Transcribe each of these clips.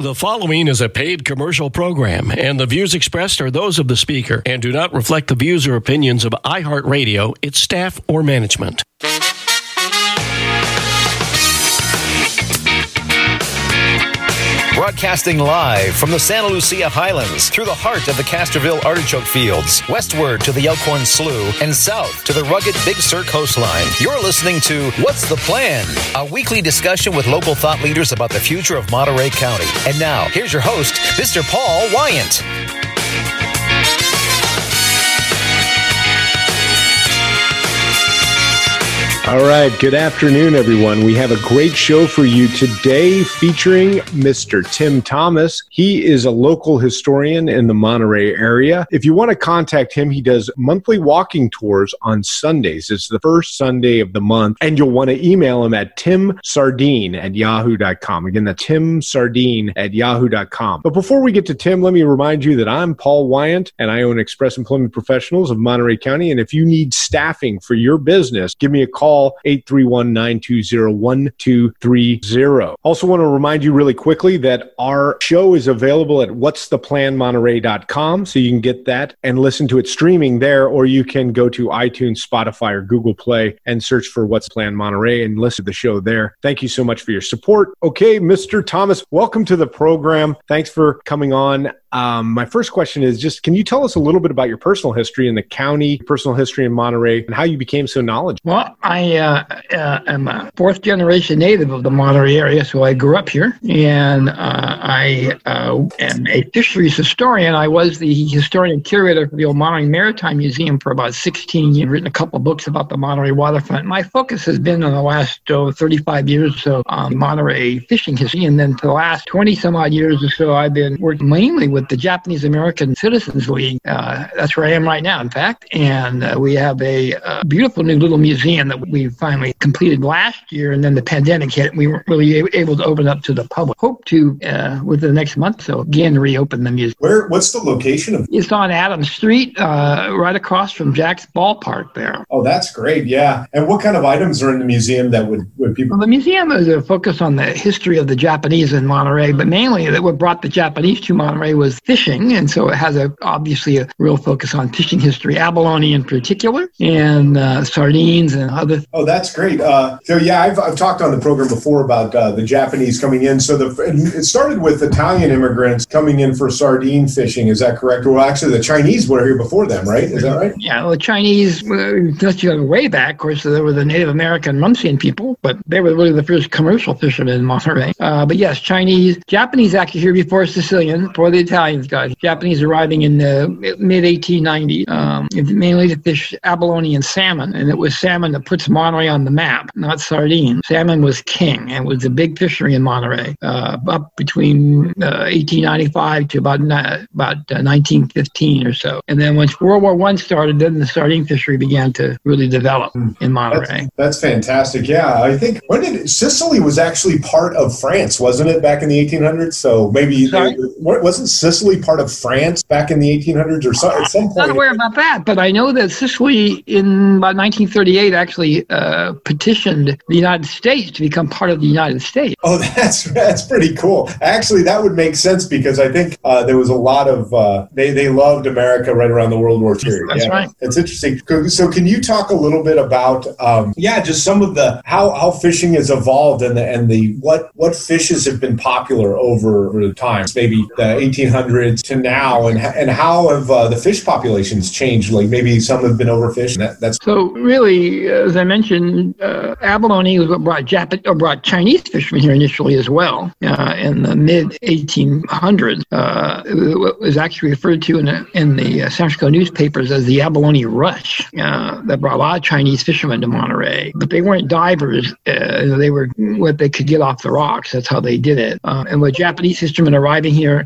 The following is a paid commercial program, and the views expressed are those of the speaker and do not reflect the views or opinions of iHeartRadio, its staff, or management. Broadcasting live from the Santa Lucia Highlands through the heart of the Castroville artichoke fields, westward to the Elkhorn Slough, and south to the rugged Big Sur coastline. You're listening to What's the Plan? A weekly discussion with local thought leaders about the future of Monterey County. And now, here's your host, Mr. Paul Wyant. All right. Good afternoon, everyone. We have a great show for you today featuring Mr. Tim Thomas. He is a local historian in the Monterey area. If you want to contact him, he does monthly walking tours on Sundays. It's the first Sunday of the month, and you'll want to email him at timsardine at yahoo.com. Again, that's timsardine at yahoo.com. But before we get to Tim, let me remind you that I'm Paul Wyant, and I own Express Employment Professionals of Monterey County. And if you need staffing for your business, give me a call call 831-920-1230. Also want to remind you really quickly that our show is available at what'stheplanmonterey.com so you can get that and listen to it streaming there or you can go to iTunes, Spotify or Google Play and search for What's Plan Monterey and listen to the show there. Thank you so much for your support. Okay, Mr. Thomas, welcome to the program. Thanks for coming on. Um, my first question is just can you tell us a little bit about your personal history in the county, personal history in Monterey, and how you became so knowledgeable? Well, I uh, uh, am a fourth generation native of the Monterey area, so I grew up here, and uh, I uh, am a fisheries historian. I was the historian curator for the old Monterey Maritime Museum for about 16 years, written a couple books about the Monterey waterfront. My focus has been in the last oh, 35 years or so on Monterey fishing history, and then for the last 20 some odd years or so, I've been working mainly with with the Japanese American Citizens League. Uh, that's where I am right now, in fact. And uh, we have a, a, beautiful new little museum that we finally completed last year, and then the pandemic hit. And we weren't really able to open up to the public. Hope to, uh, within the next month so, again reopen the museum. Where? What's the location of? It's on Adams Street, uh, right across from Jack's Ballpark. There. Oh, that's great. Yeah. And what kind of items are in the museum that would would people? Well, the museum is a focus on the history of the Japanese in Monterey, but mainly that what brought the Japanese to Monterey was fishing, and so it has a obviously a real focus on fishing history, abalone in particular, and uh, sardines and other. Oh, that's great. Uh, so yeah, I've, I've talked on the program before about uh, the Japanese coming in. So the it started with Italian immigrants coming in for sardine fishing. Is that correct? Well, actually, the Chinese were here before them, right? Is that right? Yeah, well, the Chinese, just you way back, of course, there were the Native American Munseen people, but they were really the first commercial fishermen in Monterey. Uh, but yes, Chinese, Japanese actually here before Sicilian, before the Italian Italians got Japanese arriving in the mid 1890s, um, mainly to fish abalone and salmon. And it was salmon that puts Monterey on the map, not sardine. Salmon was king and was a big fishery in Monterey uh, up between uh, 1895 to about, about uh, 1915 or so. And then once World War One started, then the sardine fishery began to really develop hmm. in Monterey. That's, that's fantastic. Yeah, I think when did Sicily was actually part of France, wasn't it, back in the 1800s? So maybe Sorry? wasn't Sicily part of France back in the 1800s or so, at some point? I'm not aware about that, but I know that Sicily in about 1938 actually uh, petitioned the United States to become part of the United States. Oh, that's that's pretty cool. Actually, that would make sense because I think uh, there was a lot of uh, they they loved America right around the World War II. That's yeah, right. It's interesting. So, can you talk a little bit about um, yeah, just some of the how how fishing has evolved and the and the what what fishes have been popular over, over the times, maybe the 1800s 1800s to now, and and how have uh, the fish populations changed? Like maybe some have been overfished. That, that's so really, as I mentioned, uh, abalone was what brought Japan or brought Chinese fishermen here initially as well uh, in the mid 1800s. Uh, it was actually referred to in, a, in the uh, San Francisco newspapers as the abalone rush uh, that brought a lot of Chinese fishermen to Monterey. But they weren't divers; uh, they were what they could get off the rocks. That's how they did it. and with Japanese fishermen arriving here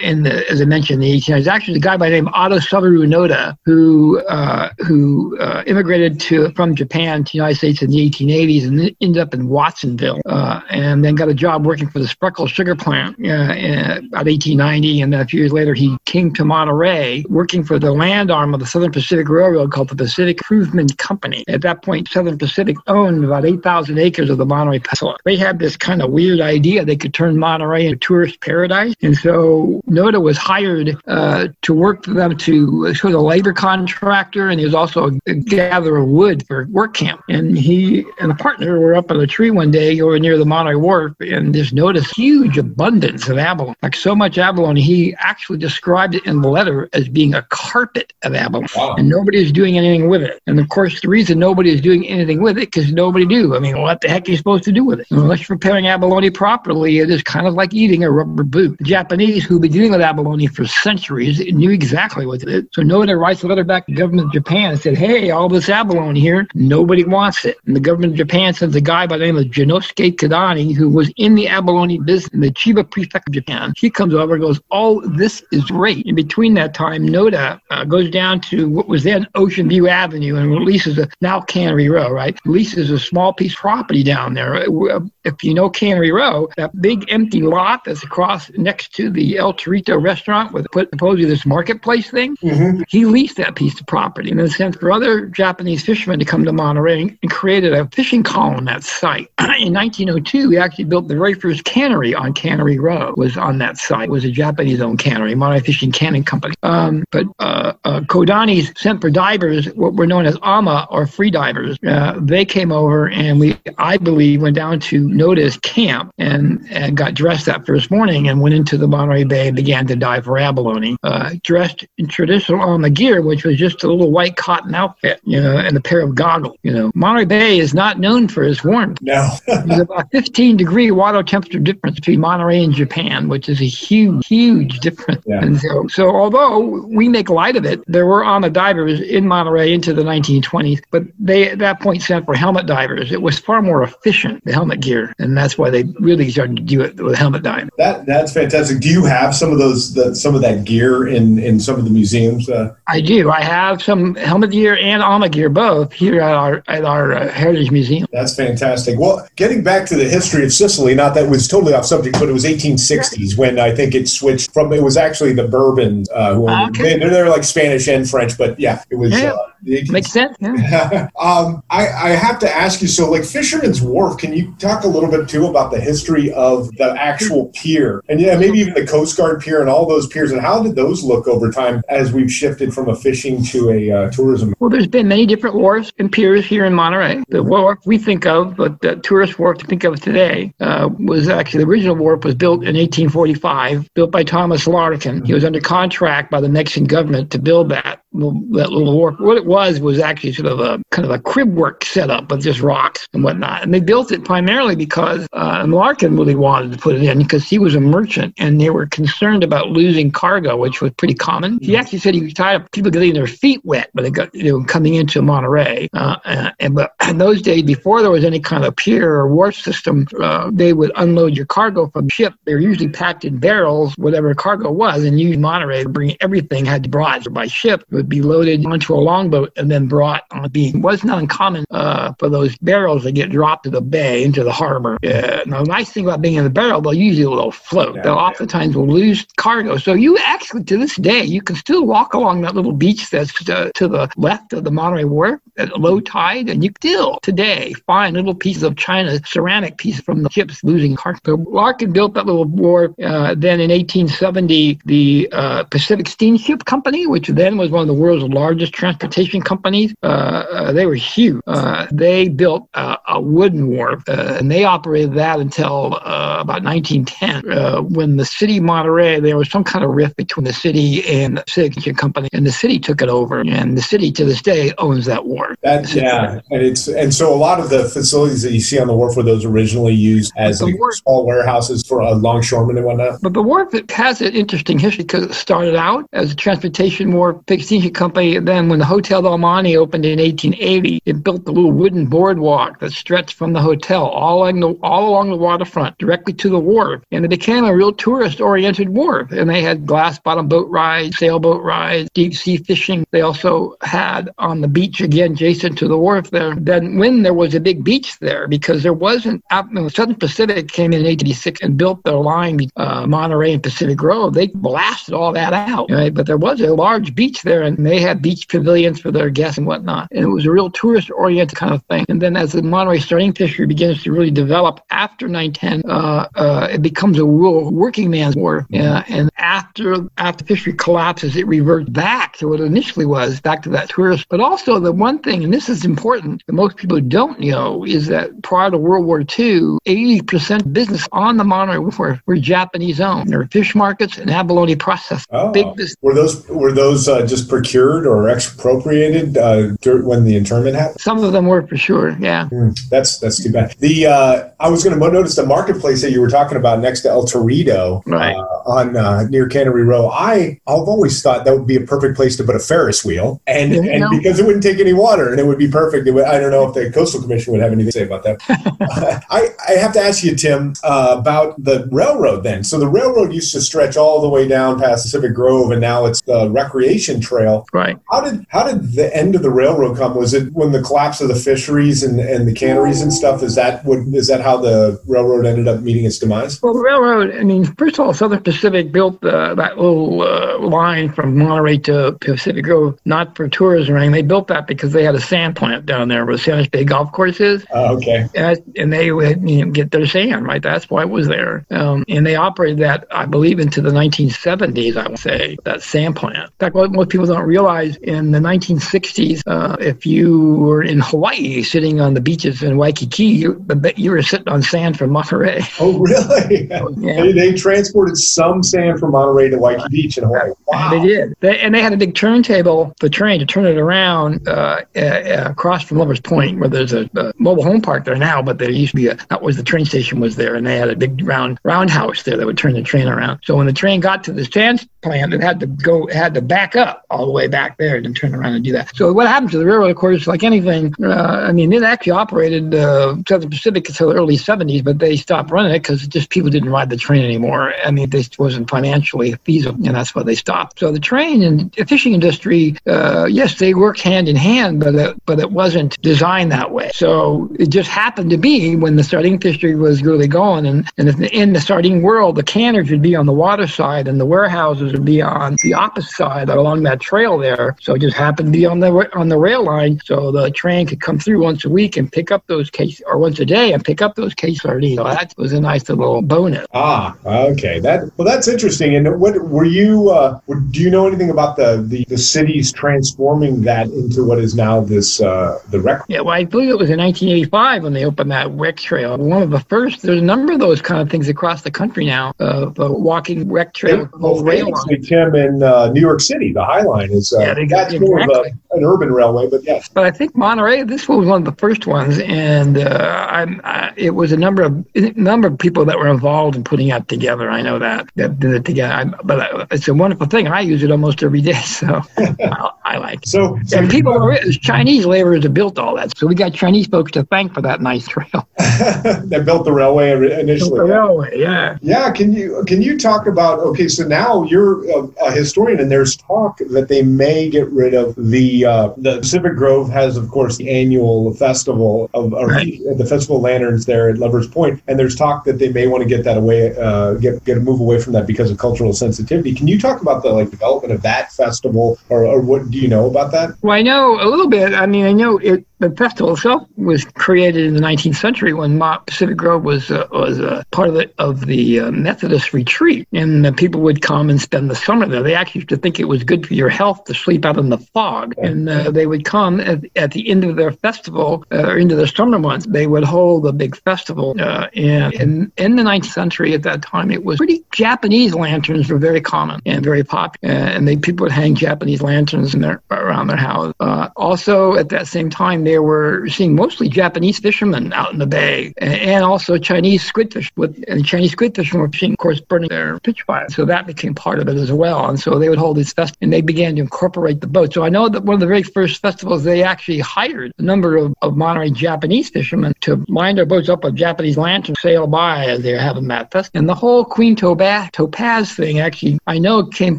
in the, as I mentioned, the 1800s. Actually, a guy by the name Otosaburo Noda, who uh, who uh, immigrated to from Japan to the United States in the 1880s and ended up in Watsonville, uh, and then got a job working for the Spreckels sugar plant uh, in about 1890. And then a few years later, he came to Monterey, working for the land arm of the Southern Pacific Railroad called the Pacific Improvement Company. At that point, Southern Pacific owned about 8,000 acres of the Monterey Peninsula. They had this kind of weird idea they could turn Monterey into a tourist paradise. And so Noda was hired uh, to work for them to sort of a labor contractor, and he was also a gatherer of wood for work camp. And he and a partner were up on a tree one day over near the Monterey Wharf, and just noticed huge abundance of abalone, like so much abalone. He actually described it in the letter as being a carpet of abalone, wow. and nobody is doing anything with it. And of course, the reason nobody is doing anything with it because nobody do. I mean, what the heck are you supposed to do with it? Unless you're preparing abalone properly, it is kind of like eating a rubber boot. The Japanese, who've been dealing with abalone for centuries, knew exactly what it is. So Noda writes a letter back to the government of Japan and said, hey, all this abalone here, nobody wants it. And the government of Japan sends a guy by the name of Gennosuke Kodani, who was in the abalone business in the Chiba prefect of Japan. He comes over and goes, oh, this is great. In between that time, Noda uh, goes down to what was then Ocean View Avenue and releases a, now Cannery Row, right? Leases a small piece of property down there. Uh, if you know Cannery Row, that big empty lot that's across next to the El Torito restaurant with put supposedly this marketplace thing, mm-hmm. he leased that piece of property and then sent for other Japanese fishermen to come to Monterey and created a fishing colony on that site. In 1902, he actually built the very first cannery on Cannery Row. Was on that site. It was a Japanese-owned cannery, Monterey Fishing Canning Company. Um, but uh, uh, Kodani's sent for divers, what were known as AMA or free divers. Uh, they came over and we, I believe, went down to Noda's camp and, and got dressed that first morning and went into the Monterey Bay began to dive for abalone. Uh, dressed in traditional AMA gear, which was just a little white cotton outfit, you know, and a pair of goggles. You know, Monterey Bay is not known for its warmth. No. There's about 15 degree water temperature difference between Monterey and Japan, which is a huge, huge difference. Yeah. And so, so although we make light of it, there were AMA divers in Monterey into the 1920s, but they at that point sent for helmet divers. It was far more efficient, the helmet gear, and that's why they really started to do it with helmet diving. That that's fantastic. Do you have some of those the, some of that gear in in some of the museums? Uh? I do. I have some helmet gear and AMA gear both here at our at our uh, Heritage Museum. That's fantastic. Well, getting back to the history of Sicily, not that was totally off subject, but it was 1860s when I think it switched from. It was actually the Bourbons uh, who okay. they, are like Spanish and French, but yeah, it was. Yeah. Uh, Makes sense. Yeah. um, I, I, have to ask you. So, like Fisherman's Wharf, can you talk a little bit too about the history of the actual pier, and yeah, maybe even the Coast Guard pier and all those piers, and how did those look over time as we've shifted from a fishing to a uh, tourism? Well, there's been many different wharfs and piers here in Monterey. The wharf we think of, but the tourist wharf to think of today, uh, was actually the original wharf was built in 1845, built by Thomas Larkin. He was under contract by the Mexican government to build that that little wharf. What it was was actually sort of a kind of a crib work setup with just rocks and whatnot. And they built it primarily because uh, Larkin really wanted to put it in because he was a merchant and they were concerned about losing cargo, which was pretty common. He actually said he was tired of people getting their feet wet when they got you know coming into Monterey. Uh, uh and but in those days, before there was any kind of pier or wharf system, uh, they would unload your cargo from ship. They were usually packed in barrels, whatever cargo was, and you Monterey to bring everything had to brought by ship would be loaded onto a longboat and then brought on a beam. It wasn't uncommon uh, for those barrels to get dropped to the bay into the harbor. Uh, now, the nice thing about being in the barrel, they'll usually they'll float. Yeah, they'll yeah. oftentimes will lose cargo. So you actually, to this day, you can still walk along that little beach that's uh, to the left of the Monterey Wharf at low tide, and you still today find little pieces of China ceramic pieces from the ships losing cargo. Larkin built that little wharf. Uh, then in 1870, the uh, Pacific Steamship Company, which then was one of the world's largest transportation companies. Uh, uh they were huge. Uh, they built a wooden wharf, uh, and they operated that until about 1910, when the city of Monterey, there was some kind of rift between the city and the signature company, and the city took it over, and the city to this day owns that wharf. That, yeah, and it's and so a lot of the facilities that you see on the wharf were those originally used as wharf, small warehouses for uh, longshoremen and whatnot. But the wharf has an interesting history because it started out as a transportation wharf, 16 Company, then when the Hotel Del Monte opened in 1880, it built the little wooden boardwalk that stretched from the hotel all along the, all along the waterfront directly to the wharf. And it became a real tourist oriented wharf. And they had glass bottom boat rides, sailboat rides, deep sea fishing. They also had on the beach again, adjacent to the wharf there. Then when there was a big beach there, because there wasn't, the Southern Pacific came in 1886 and built their line, uh, Monterey and Pacific Grove, they blasted all that out. Right? But there was a large beach there and they had beach pavilions for their guests and whatnot. And it was a real tourist oriented kind of thing. And then as the Monterey starting fishery begins to really develop after 910, uh, uh, it becomes a real working man's war. Uh, and after after fishery collapses, it reverts back to what it initially was, back to that tourist. But also the one thing, and this is important, that most people don't know, is that prior to World War II, 80% of business on the Monterey were, were Japanese owned. There were fish markets and abalone processing. Oh. Big business. Were those were those uh, just procured or expropriated uh, when the internment happened? Some of them were for sure. Yeah. Mm, that's that's too bad. The uh, I was going to notice the marketplace that you were talking about next to El Torito, right. Uh, on uh, near Cannery Row. I I've always thought that would be a perfect place to put a Ferris wheel, and yeah, and because it wouldn't take any water and it would be perfect. Would, I don't know if the Coastal Commission would have anything to say about that. I I have to ask you, Tim, uh, about the railroad. Then, so the railroad used to stretch all the way down past Pacific Grove, and now it's the recreation trail. Right. How did how did the end of the railroad come? Was it when the collapse of the fisheries and, and the canneries and stuff? Is that what is that how the railroad ended up meeting its demise? Well, the railroad. I mean, first of all, Southern Pacific built uh, that little uh, line from Monterey to Pacific Grove, not for tourism or anything. They built that because they had a sand plant down there where Spanish Bay Golf Course is. Oh, okay. And, and they would you know, get their sand, right? That's why it was there. Um, and they operated that, I believe, into the 1970s, I would say, that sand plant. In fact, what most people don't realize in the 1960s, uh, if you were in Hawaii sitting on the beaches in Waikiki, you, you were sitting on sand from Monterey. Oh, really? yeah. they, they, transported some sand from Monterey to Waikiki Beach in Hawaii. Wow. They did. They, and they had a big turntable, the train, to turn it around uh, uh, across from Lovers Point, where there's a, a, mobile home park there now, but there used to be a, that was the train station was there, and they had a big round roundhouse there that would turn the train around. So when the train got to the sand plant, it had to go, it had to back up all the way back there and turn around and do that. So what happened to the railroad, of course, like anything, uh, I mean, it actually operated uh, Southern Pacific until the early 70s, but they stopped running it because just people didn't ride the train anymore. I mean, this wasn't financially feasible, and that's why they stopped. So the train and the fishing industry, uh, yes, they work hand in hand, but it, but it wasn't designed that way. So it just happened to be when the sardine fishery was really going, and, and in the sardine world, the canners would be on the water side, and the warehouses would be on the opposite side along that trail there. So it just happened to be on the on the rail line, so the train could come through once a week and pick up those case or once a day and pick up those case sardines. So that was a nice little bonus. Ah, okay. That well, that's interesting. And what were you? Uh, do you know anything about the, the the cities transforming that into what is now this uh, the rec? Yeah, well, I believe it was in 1985 when they opened that rec trail. One of the first. There's a number of those kind of things across the country now. Uh, the walking rec trail, well, rail line. Tim in uh, New York City, the High Line is uh, yeah, they, got that's exactly. more a, an urban railway, but yes. But I think Monterey, this was one of the first ones, and uh, I'm, I, it was a number of a number of people that were involved in putting it together. I know that that did it together. I, but it's a wonderful thing. I use it almost every day, so I, I, like it. So, so and people, are, Chinese laborers that built all that, so we got Chinese folks to thank for that nice trail. that built the railway initially. The railway, yeah. Yeah. Can you can you talk about? Okay, so now you're a, a historian, and there's talk that they may get rid of the uh, the Pacific Grove has, of course, the annual festival of right. the festival lanterns there at Lovers Point, and there's talk that they may want to get that away, uh, get get a move away from that because of cultural sensitivity. Can you talk about the like development of that festival, or, or what do you know about that? Well, I know a little bit. I mean, I know it the festival itself was created in the 19th century when Pacific Grove was uh, was uh, part of the of the uh, Methodist retreat, and the people would come and spend the summer there. They actually used to think it was good for your health to sleep out in the fog, and uh, they would come at, at, the end of their festival uh, or into the summer months. They would hold a big festival, uh, and in, in the 19th century at that time, it was pretty Japanese lanterns were very common and very popular, and they people would hang Japanese lanterns in their around their house. Uh, also, at that same time, they were seeing mostly Japanese fishermen out in the bay, and also Chinese squid fish. With and Chinese squid fishermen were fishing, of course, burning their pitch fires, So that became part of it as well. And so they would hold these festivals, and they began to incorporate the boat. So I know that one of the very first festivals, they actually hired a number of, of Monterey Japanese fishermen to line their boats up with Japanese lanterns, sail by as they were having that fest. And the whole Queen Topaz, Topaz thing, actually, I know came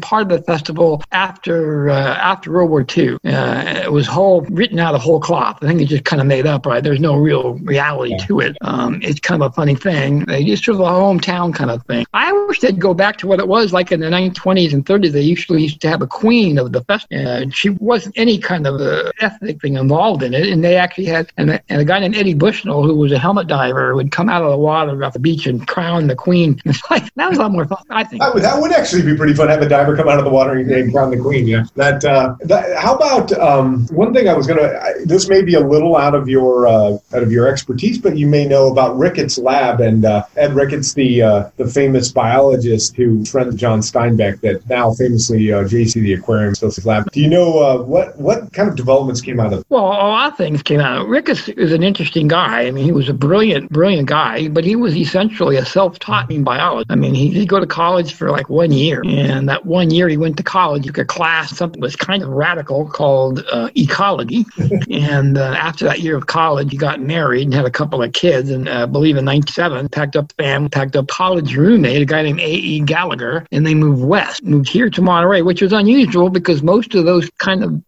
part of the festival after uh, after World War II. Uh, it was whole written out of whole cloth. I think it just kind of made up, right? There's no real reality to it. Um, it's kind of a funny thing. They just sort of a hometown kind of thing. I wish they'd go back to what it was like in the 1920s and 30s. They usually used to have a queen of the festival. Uh, she wasn't any kind of a ethnic thing involved in it, and they actually had and, and a guy named Eddie Bushnell, who was a helmet diver, would come out of the water off the beach and crown the queen. It's like that was a lot more fun. I think that would, that would actually be pretty fun. Have a diver come out of the water and crown the queen. Yeah. That. Uh, that how about um, one thing I was gonna? This may be a little out of your uh, out of your expertise, but you may know about Ricketts Lab and uh, Ed Ricketts, the uh, the famous biologist who friend John Steinbeck, that now famously uh, JC the Aquarium Lab. Do you know uh, what what kind of developments came out of? Well, a lot of things came out. Ricketts is an interesting guy. I mean, he was a brilliant, brilliant guy, but he was essentially a self-taught biologist. I mean, he he'd go to college for like one year, and that one year he went to college, took a class, something was kind of radical called uh, ecology. and uh, after that year of college, he got married and had a couple of kids. And uh, I believe in '97, packed up family, packed up college roommate, a guy named A.E. Galigher, and they moved west, moved here to Monterey, which was unusual because most of those kind of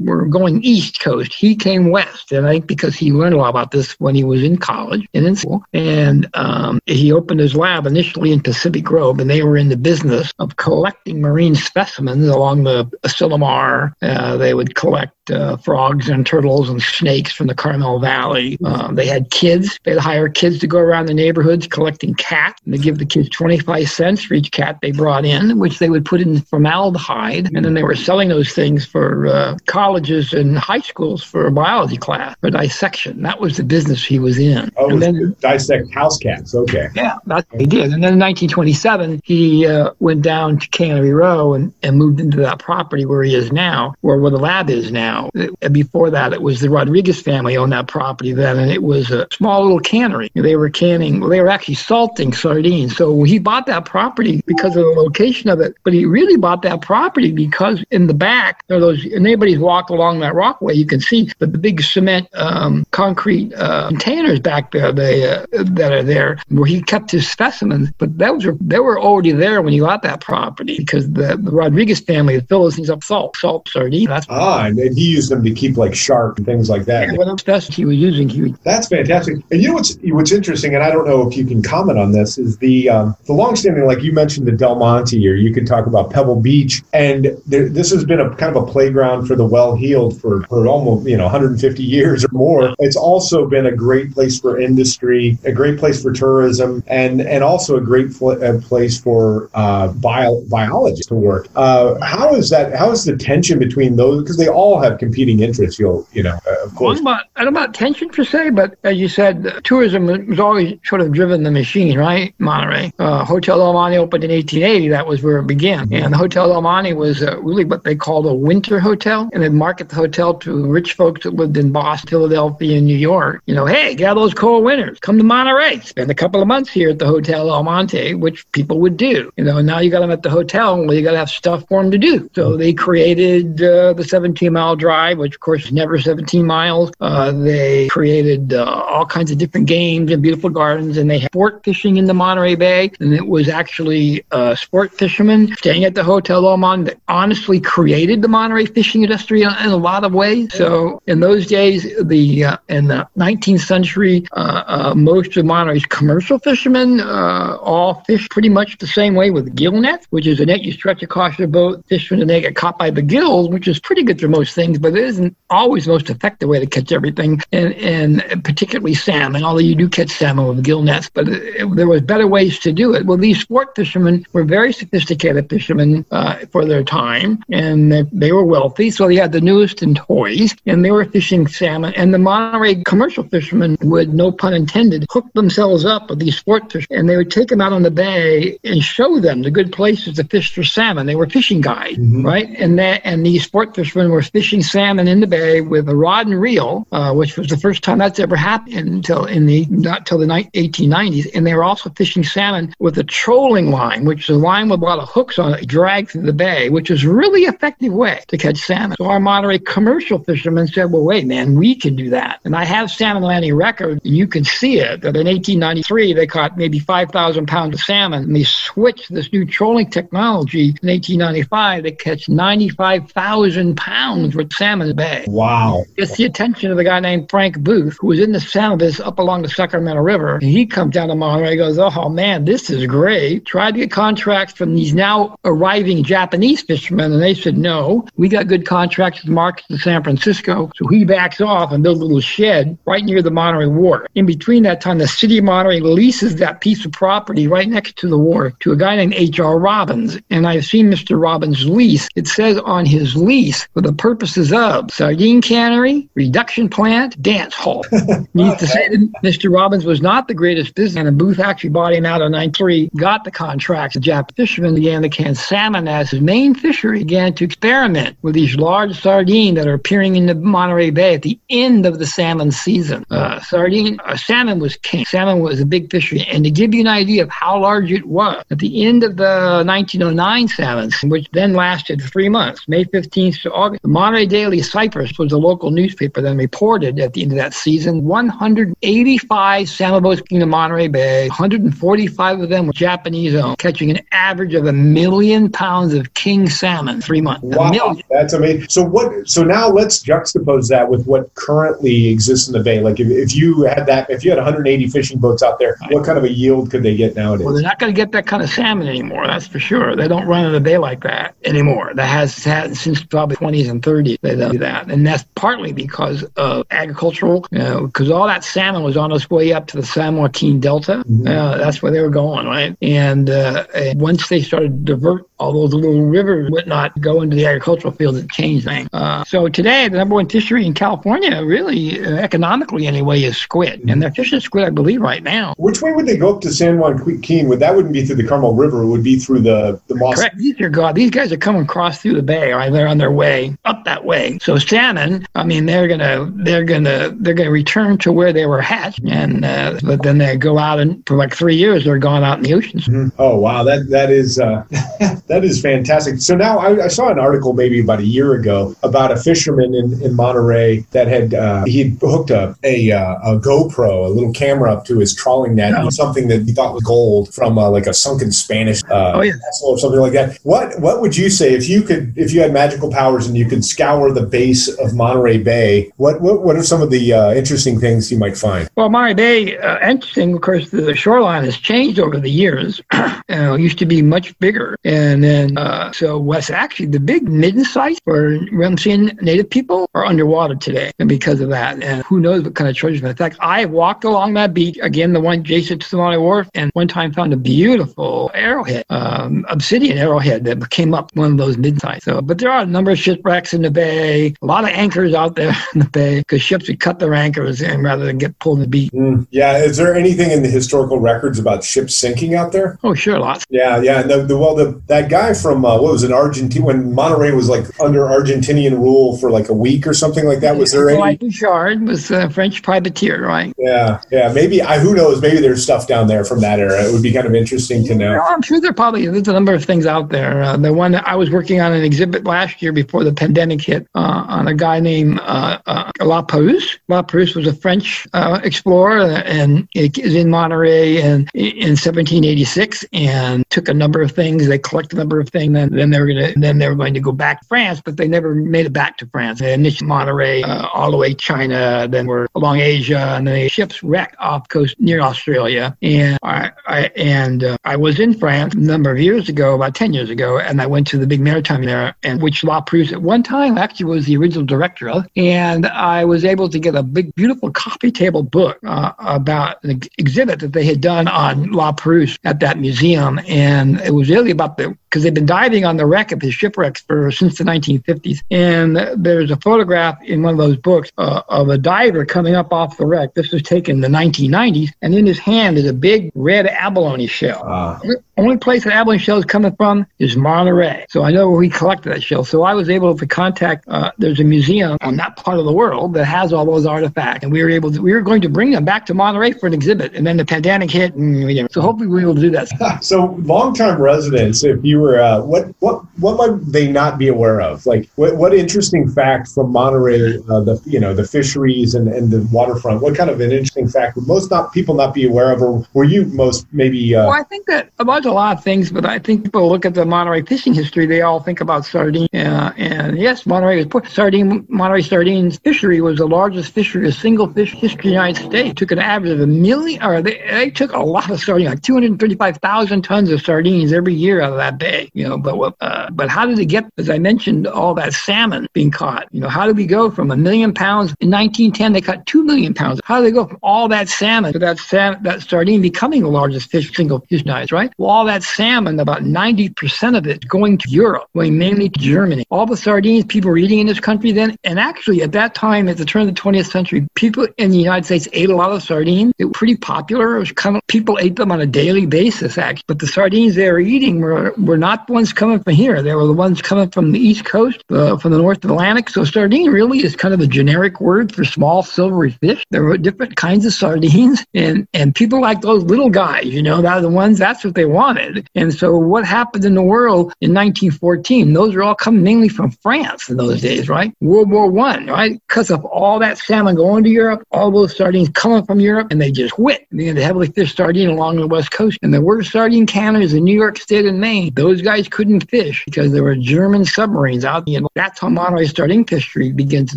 were going east coast. He came west, and I think because he learned a lot about this when he was in college and in school. And um, he opened his lab initially in Pacific Grove, and they were in the business of collecting marine specimens along the Asilomar. Uh, they would collect uh, frogs and turtles and snakes from the Carmel Valley. Um, they had kids. They'd hire kids to go around the neighborhoods collecting cats. And they give the kids 25 cents for each cat they brought in, which they would put in formaldehyde. And then they were selling those things for uh, colleges and high schools for a biology class for dissection. That was the business he was in. Oh, and then dissect house cats. Okay. Yeah, that's what he did. And then in 1927, he uh, went down to Cannery Row and, and moved into that property where he is now, where, where the lab is now now. Before that, it was the Rodriguez family owned that property then, and it was a small little cannery. They were canning, they were actually salting sardines. So he bought that property because of the location of it, but he really bought that property because in the back, there are those, and anybody's walked along that rockway, you can see the, the big cement um, concrete uh, containers back there they, uh, that are there where he kept his specimens. But those were, they were already there when he got that property because the, the Rodriguez family those things up salt, salt sardines. That's ah, and he used them to keep like shark and things like that. Yeah, what best he was using. He That's fantastic. And you know what's what's interesting, and I don't know if you can comment on this, is the um, the longstanding, like you mentioned, the Del Monte, or you could talk about Pebble Beach, and there, this has been a kind of a playground for the well-heeled for, for almost you know 150 years or more. It's also been a great place for industry, a great place for tourism, and and also a great fl- a place for uh, bio, biologists to work. Uh, how is that? How is the tension between those? Because they all have competing interests. You'll, you know, uh, of course. Well, I don't about tension per se, but as you said, tourism was always sort of driven the machine, right? Monterey. Uh, Hotel Del Monte opened in 1880. That was where it began. And the Hotel Del Monte was uh, really what they called a winter hotel. And they'd market the hotel to rich folks that lived in Boston, Philadelphia, and New York. You know, hey, get those cold winters. Come to Monterey. Spend a couple of months here at the Hotel Del Monte, which people would do. You know, now you got them at the hotel. Well, you got to have stuff for them to do. So they created uh, the 17 mile drive which of course is never 17 miles. Uh, they created uh, all kinds of different games and beautiful gardens, and they had sport fishing in the Monterey Bay. And it was actually uh, sport fishermen staying at the Hotel Oman that honestly created the Monterey fishing industry in, a lot of ways. So in those days, the uh, in the 19th century, uh, uh, most of Monterey's commercial fishermen all fished pretty much the same way with gill nets, which is a net you stretch across your boat, fish when they get caught by the gills, which is pretty good for most things things, but it isn't always the most effective way to catch everything, and, and particularly salmon, although you do catch salmon with gill nets, but it, it, there was better ways to do it. Well, these sport fishermen were very sophisticated fishermen uh, for their time, and they, they were wealthy, so they had the newest in toys, and they were fishing salmon, and the Monterey commercial fishermen would, no pun intended, hook themselves up with these sport fish, and they would take them out on the bay and show them the good places to fish for salmon. They were fishing guides, mm-hmm. right? And that and these sport fishermen were fishing salmon in the bay with a rod and reel, uh, which was the first time that's ever happened until in the not till the 1890s. And they were also fishing salmon with a trolling line, which is a line with a lot of hooks on it, dragged through the bay, which is a really effective way to catch salmon. So our Monterey commercial fishermen said, "Well, wait, man, we can do that." And I have salmon landing record. You can see it that in 1893 they caught maybe 5,000 pounds of salmon, and they switched this new trolling technology in 1895. They catch 95,000 pounds with salmon bay. Wow! Gets the attention of a guy named Frank Booth, who was in the salmon business up along the Sacramento River. And he comes down to Monterey, goes, "Oh man, this is great." Tried to get contracts from these now arriving Japanese fishermen, and they said, "No, we got good contracts with markets in San Francisco." So he backs off and builds a little shed right near the Monterey Wharf. In between that time, the city of Monterey leases that piece of property right next to the wharf to a guy named H.R. Robbins. And I've seen Mr. Robbins' lease. It says on his lease, for the purposes of sardine cannery, reduction plant, dance hall. Needs to say that Mr. Robbins was not the greatest businessman, and Booth actually bought him out in 93, got the contracts. The Japanese fishermen began to can salmon as his main fishery, began to experiment with these large sardines that are appearing in the Monterey Bay at the end of the salmon season. Uh, sardine, uh, salmon was king. Salmon was a big fishery. And to give you an idea of how large it was, at the end of the 1909 salmon, which then lasted three months, May 15th to August, the Monterey Daily Cypress was the local newspaper that reported at the end of that season 185 salmon boats came to Monterey Bay, 145 of them were Japanese owned, catching an average of a million pounds of king salmon three months. Wow, that's amazing. So what? So now let's juxtapose that with what currently exists in the bay. Like if, if you had that, if you had 180 fishing boats out there, what kind of a yield could they get nowadays? Well, they're not going to get that kind of salmon anymore. That's for sure. They don't run in the bay like that anymore. That has had since probably 20s and 30s. They don't do that, and that's partly because of agricultural. Because you know, all that salmon was on its way up to the San Joaquin Delta. Mm-hmm. Uh, that's where they were going, right? And, uh, and once they started divert all those little rivers would not go into the agricultural fields and change things. Uh, so today, the number one fishery in California, really uh, economically anyway, is squid, and they're fishing squid, I believe, right now. Which way would they go up to San Juan Joaquin? Would that wouldn't be through the Carmel River? It would be through the the Moss. Correct. These are God. These guys are coming across through the bay, right? They're on their way up that way. So salmon, I mean, they're gonna they're gonna they're gonna return to where they were hatched, and uh, but then they go out and for like three years they're gone out in the oceans. Mm-hmm. Oh wow, that that is. That is fantastic. So now I, I, saw an article maybe about a year ago about a fisherman in, in Monterey that had uh, he hooked a a, uh, a, GoPro, a little camera up to his trawling net, oh. something that he thought was gold from uh, like a sunken Spanish uh, oh, yeah. vessel or something like that. What what would you say if you could if you had magical powers and you could scour the base of Monterey Bay? What what, what are some of the uh, interesting things you might find? Well, Monterey Bay, uh, interesting. Of course, the shoreline has changed over the years. it used to be much bigger, and then uh, so what's actually the big midden sites for Rumsien native people are underwater today, and because of that, and who knows what kind of treasures. In fact, I walked along that beach again, the one adjacent to the Monterey Wharf, and one time found a beautiful arrowhead, um, obsidian arrowhead that came up one of those midden sites. So, but there are a number of shipwrecks in the bay, a lot of anchors out there in the bay because ships would cut their anchors and rather than get pulled in the beach. Mm, yeah, is there anything in the historical records about ships sinking out there? Oh, sure, lots. Yeah, yeah. The, the well, the that guy from uh, what was it, Argentina? When Monterey was like under Argentinian rule for like a week or something like that. Was there any? Bouchard was a French privateer, right? Yeah, yeah. Maybe I. Who knows? Maybe there's stuff down there from that era. It would be kind of interesting to know. I'm sure there probably there's a number of things out there. Uh, the one that I was working on an exhibit last year before the pandemic hit uh, on a guy named uh, uh La Perouse. La Perouse was a French uh, explorer and is in Monterey and in 1786 and took a number of things. They collected number of things. Then they were going to then they were going to go back to France, but they never made it back to France. They initially Monterey, uh, all the way China, then were along Asia, and then the ships wrecked off coast near Australia. And I, I and uh, I was in France a number of years ago, about ten years ago, and I went to the big maritime there, and which La Perouse at one time actually was the original director of, and I was able to get a big, beautiful coffee table book uh, about an exhibit that they had done on La Perouse at that museum, and it was really about the because they've been diving on the wreck of his shipwrecks for since the 1950s. And there's a photograph in one of those books uh, of a diver coming up off the wreck. This was taken in the 1990s, and in his hand is a big red abalone shell. Uh. Only place that abalone shell is coming from is Monterey. So I know where we collected that shell. So I was able to contact. Uh, there's a museum on that part of the world that has all those artifacts, and we were able to. We were going to bring them back to Monterey for an exhibit, and then the pandemic hit, and you know, so hopefully we will do that. so long-term residents, if you were, uh, what what what might they not be aware of? Like what, what interesting fact from Monterey, uh, the you know the fisheries and, and the waterfront. What kind of an interesting fact would most not people not be aware of, or were you most maybe? Uh, well, I think that about a lot of things, but I think people look at the Monterey fishing history, they all think about sardine. Uh, and yes, Monterey was sardine. Monterey sardines fishery was the largest fishery, a single fish history in the United States. Took an average of a million, or they, they took a lot of sardines, like 235,000 tons of sardines every year out of that bay. You know, but uh, but how did they get? As I mentioned, all that salmon being caught. You know, how did we go from a million pounds in 1910? They caught two million pounds. How did they go from all that salmon to that that sardine becoming the largest fish, single fish knives, right? Well, all that salmon, about 90% of it going to Europe, going mainly to Germany. All the sardines people were eating in this country then, and actually at that time, at the turn of the 20th century, people in the United States ate a lot of sardines. It was pretty popular. It was kind of, people ate them on a daily basis, actually. But the sardines they were eating were, were not the ones coming from here. They were the ones coming from the East Coast, uh, from the North Atlantic. So sardine really is kind of a generic word for small silvery fish. There were different kinds of sardines, and, and people like those little guys, you know, that are the ones, that's what they wanted. And so what happened in the world in 1914, those are all coming mainly from France in those days, right? World War One, right? Because of all that salmon going to Europe, all those sardines coming from Europe, and they just went. Had heavily fished sardine along the west coast. And there were sardine canners in New York State and Maine. Those guys couldn't fish because there were German submarines out. Know, that's how Monterey sardine fishery began to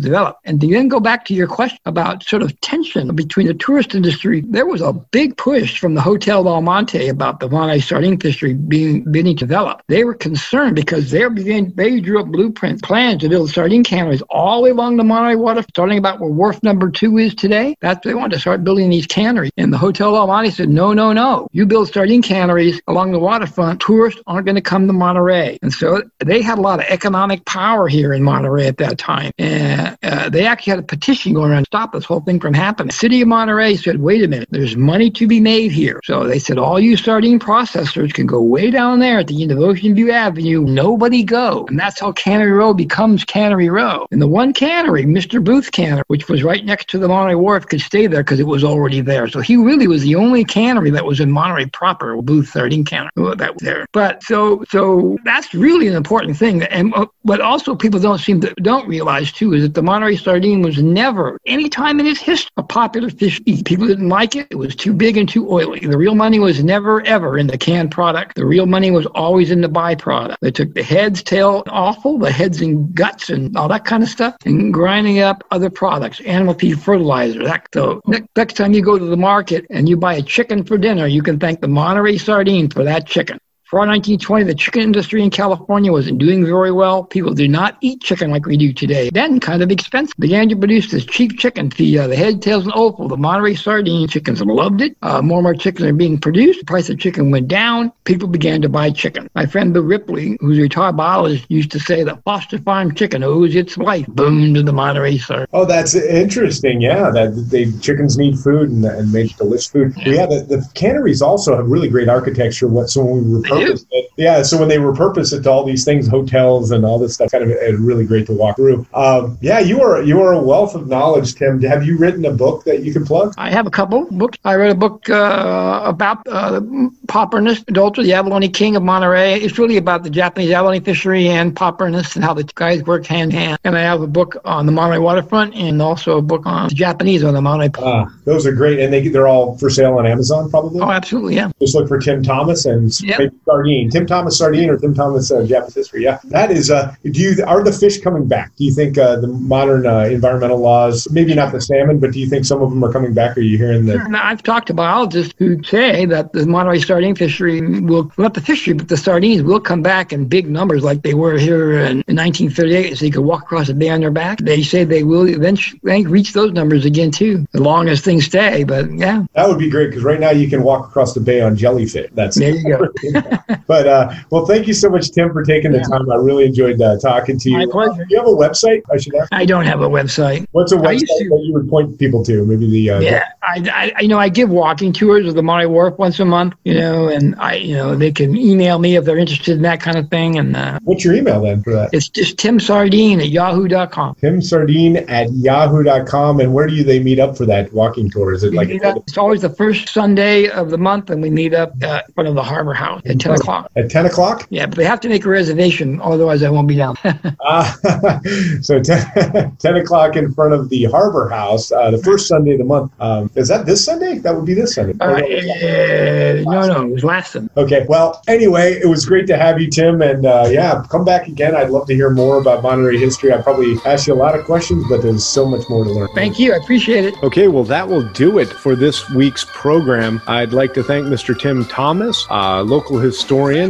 develop. And to then go back to your question about sort of tension between the tourist industry, there was a big push from the Hotel Del Monte about the Monterey sardine fishery being beginning to develop. They were concerned because they began they drew up blueprints, plans to build sardine canneries all the way along the Monterey Water, starting about where wharf number two is today. That's they wanted to start building these canneries. And the Hotel Monte said, no, no, no. You build sardine canneries along the waterfront, tourists aren't going to come to Monterey. And so they had a lot of economic power here in Monterey at that time. And uh, they actually had a petition going around to stop this whole thing from happening. The city of Monterey said, wait a minute, there's money to be made here. So they said, all you sardine processors can go way down there at the end of Ocean View Avenue. Nobody go. And that's how Cannery Row becomes Cannery Row. And the one cannery, Mr. Booth Cannery, which was right next to the Monterey Wharf, could stay there because it was already there. So he really was the only cannery that was in Monterey proper, Booth 13 cannery that was there. But so so that's really an important thing. And uh, what also people don't seem to don't realize too is that the Monterey sardine was never any time in its history a popular fish. People didn't like it. It was too big and too oily. The real money was never ever in the canned product. The real money was always in the byproduct. They took the heads, tail, offal, the heads and guts and all that kind of stuff, and grinding up other products, animal feed fertilizer. That, so next time you go to the market and you buy a chicken for dinner, you can thank the Monterey sardine for that chicken. Before 1920, the chicken industry in California wasn't doing very well. People did not eat chicken like we do today. Then, kind of expensive, began to produce this cheap chicken, the, uh, the head, tails, and offal. The Monterey sardine chickens loved it. Uh, more and more chickens are being produced. The price of chicken went down. People began to buy chicken. My friend Bill Ripley, who's a retired biologist, used to say that Foster Farm chicken owes its life boom to the Monterey sardine. Oh, that's interesting. Yeah, that they chickens need food and, and make delicious food. Yeah, yeah the, the canneries also have really great architecture. What so when we repurpose it, yeah, so when they repurpose it to all these things, hotels and all this stuff, kind of really great to walk through. Um, yeah, you are you are a wealth of knowledge, Tim. Have you written a book that you can plug? I have a couple books. I read a book uh, about uh, Popperness, Doelter, the abalone king of Monterey. It's really about the Japanese abalone fishery and Pop Ernest and how the guys work hand in hand. And I have a book on the Monterey waterfront and also a book on the Japanese on the Monterey. Ah, those are great, and they they're all for sale on Amazon, probably. Oh, absolutely, yeah. Just look for Tim Thomas and yep. Sardine. Tim Thomas sardine or Tim Thomas uh, Japanese history. Yeah, that is. Uh, do you are the fish coming back? Do you think uh, the modern uh, environmental laws, maybe not the salmon, but do you think some of them are coming back? Are you hearing that? Now, I've talked to biologists who say that the Monterey sardine fishery will not the fishery, but the sardines will come back in big numbers like they were here in, in 1938. So you could walk across the bay on their back. They say they will eventually reach those numbers again too, as long as things stay. But yeah, that would be great because right now you can walk across the bay on jellyfish. That's there you go. but uh, well, thank you so much, Tim, for taking the Yeah. time. I really enjoyed uh, talking to you. My pleasure. Do you have a website? I should ask. I don't have a website. What's a website to- that you would point people to? Maybe the uh, Yeah, I, I, you know, I give walking tours of the Monterey Wharf once a month, you know, and I, you know, they can email me if they're interested in that kind of thing. And uh, What's your email then for that? it's just Tim Sardine at yahoo.com. Tim Sardine at yahoo.com. And where do you they meet up for that walking tour? Is it We like up, it's always the first Sunday of the month, and we meet up uh, in front of the Harbor House at 10 o'clock. at 10 o'clock? Yeah, but they have to make a reservation, otherwise I won't be down. Uh, so 10, 10 o'clock in front of the Harbor House, uh, the first Sunday of the month. Um, is that this Sunday? That would be this Sunday. uh, no, no, it was last Sunday. Okay. Well, anyway, it was great to have you, Tim. And uh, yeah, come back again. I'd love to hear more about Monterey history. I probably asked you a lot of questions, but there's so much more to learn. Thank you. I appreciate it. Okay, well, that will do it for this week's program. I'd like to thank Mr. Tim Thomas, uh, local historian.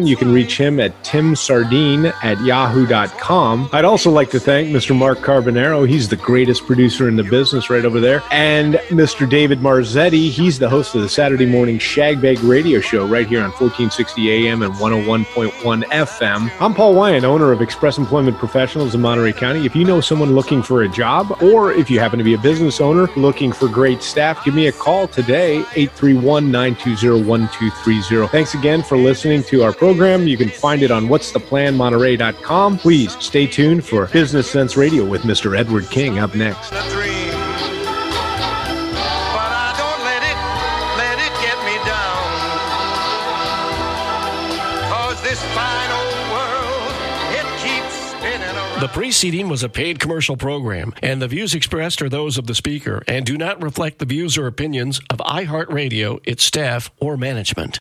You can reach him at timsardine at yahoo.com. I'd also like to thank Mr. Mark Carbonaro. He's the greatest producer in the business right over there. And Mr. David Marzetti. He's the host of the Saturday morning Shagbag radio show right here on 1460 AM and 101.1 FM. I'm Paul Wyan, owner of Express Employment Professionals in Monterey County. If you know someone looking for a job, or if you happen to be a business owner looking for great staff, give me a call today, 831 920 1230. Thanks again for listening to our program. You can find it on what'stheplanmonterey.com. Please stay tuned for Business Sense Radio with Mr. Edward King up next. a dream. But I don't let it, let it get me down. Cause this fine old world, it keeps spinning around. The preceding was a paid commercial program, and the views expressed are those of the speaker and do not reflect the views or opinions of iHeartRadio, its staff, or management.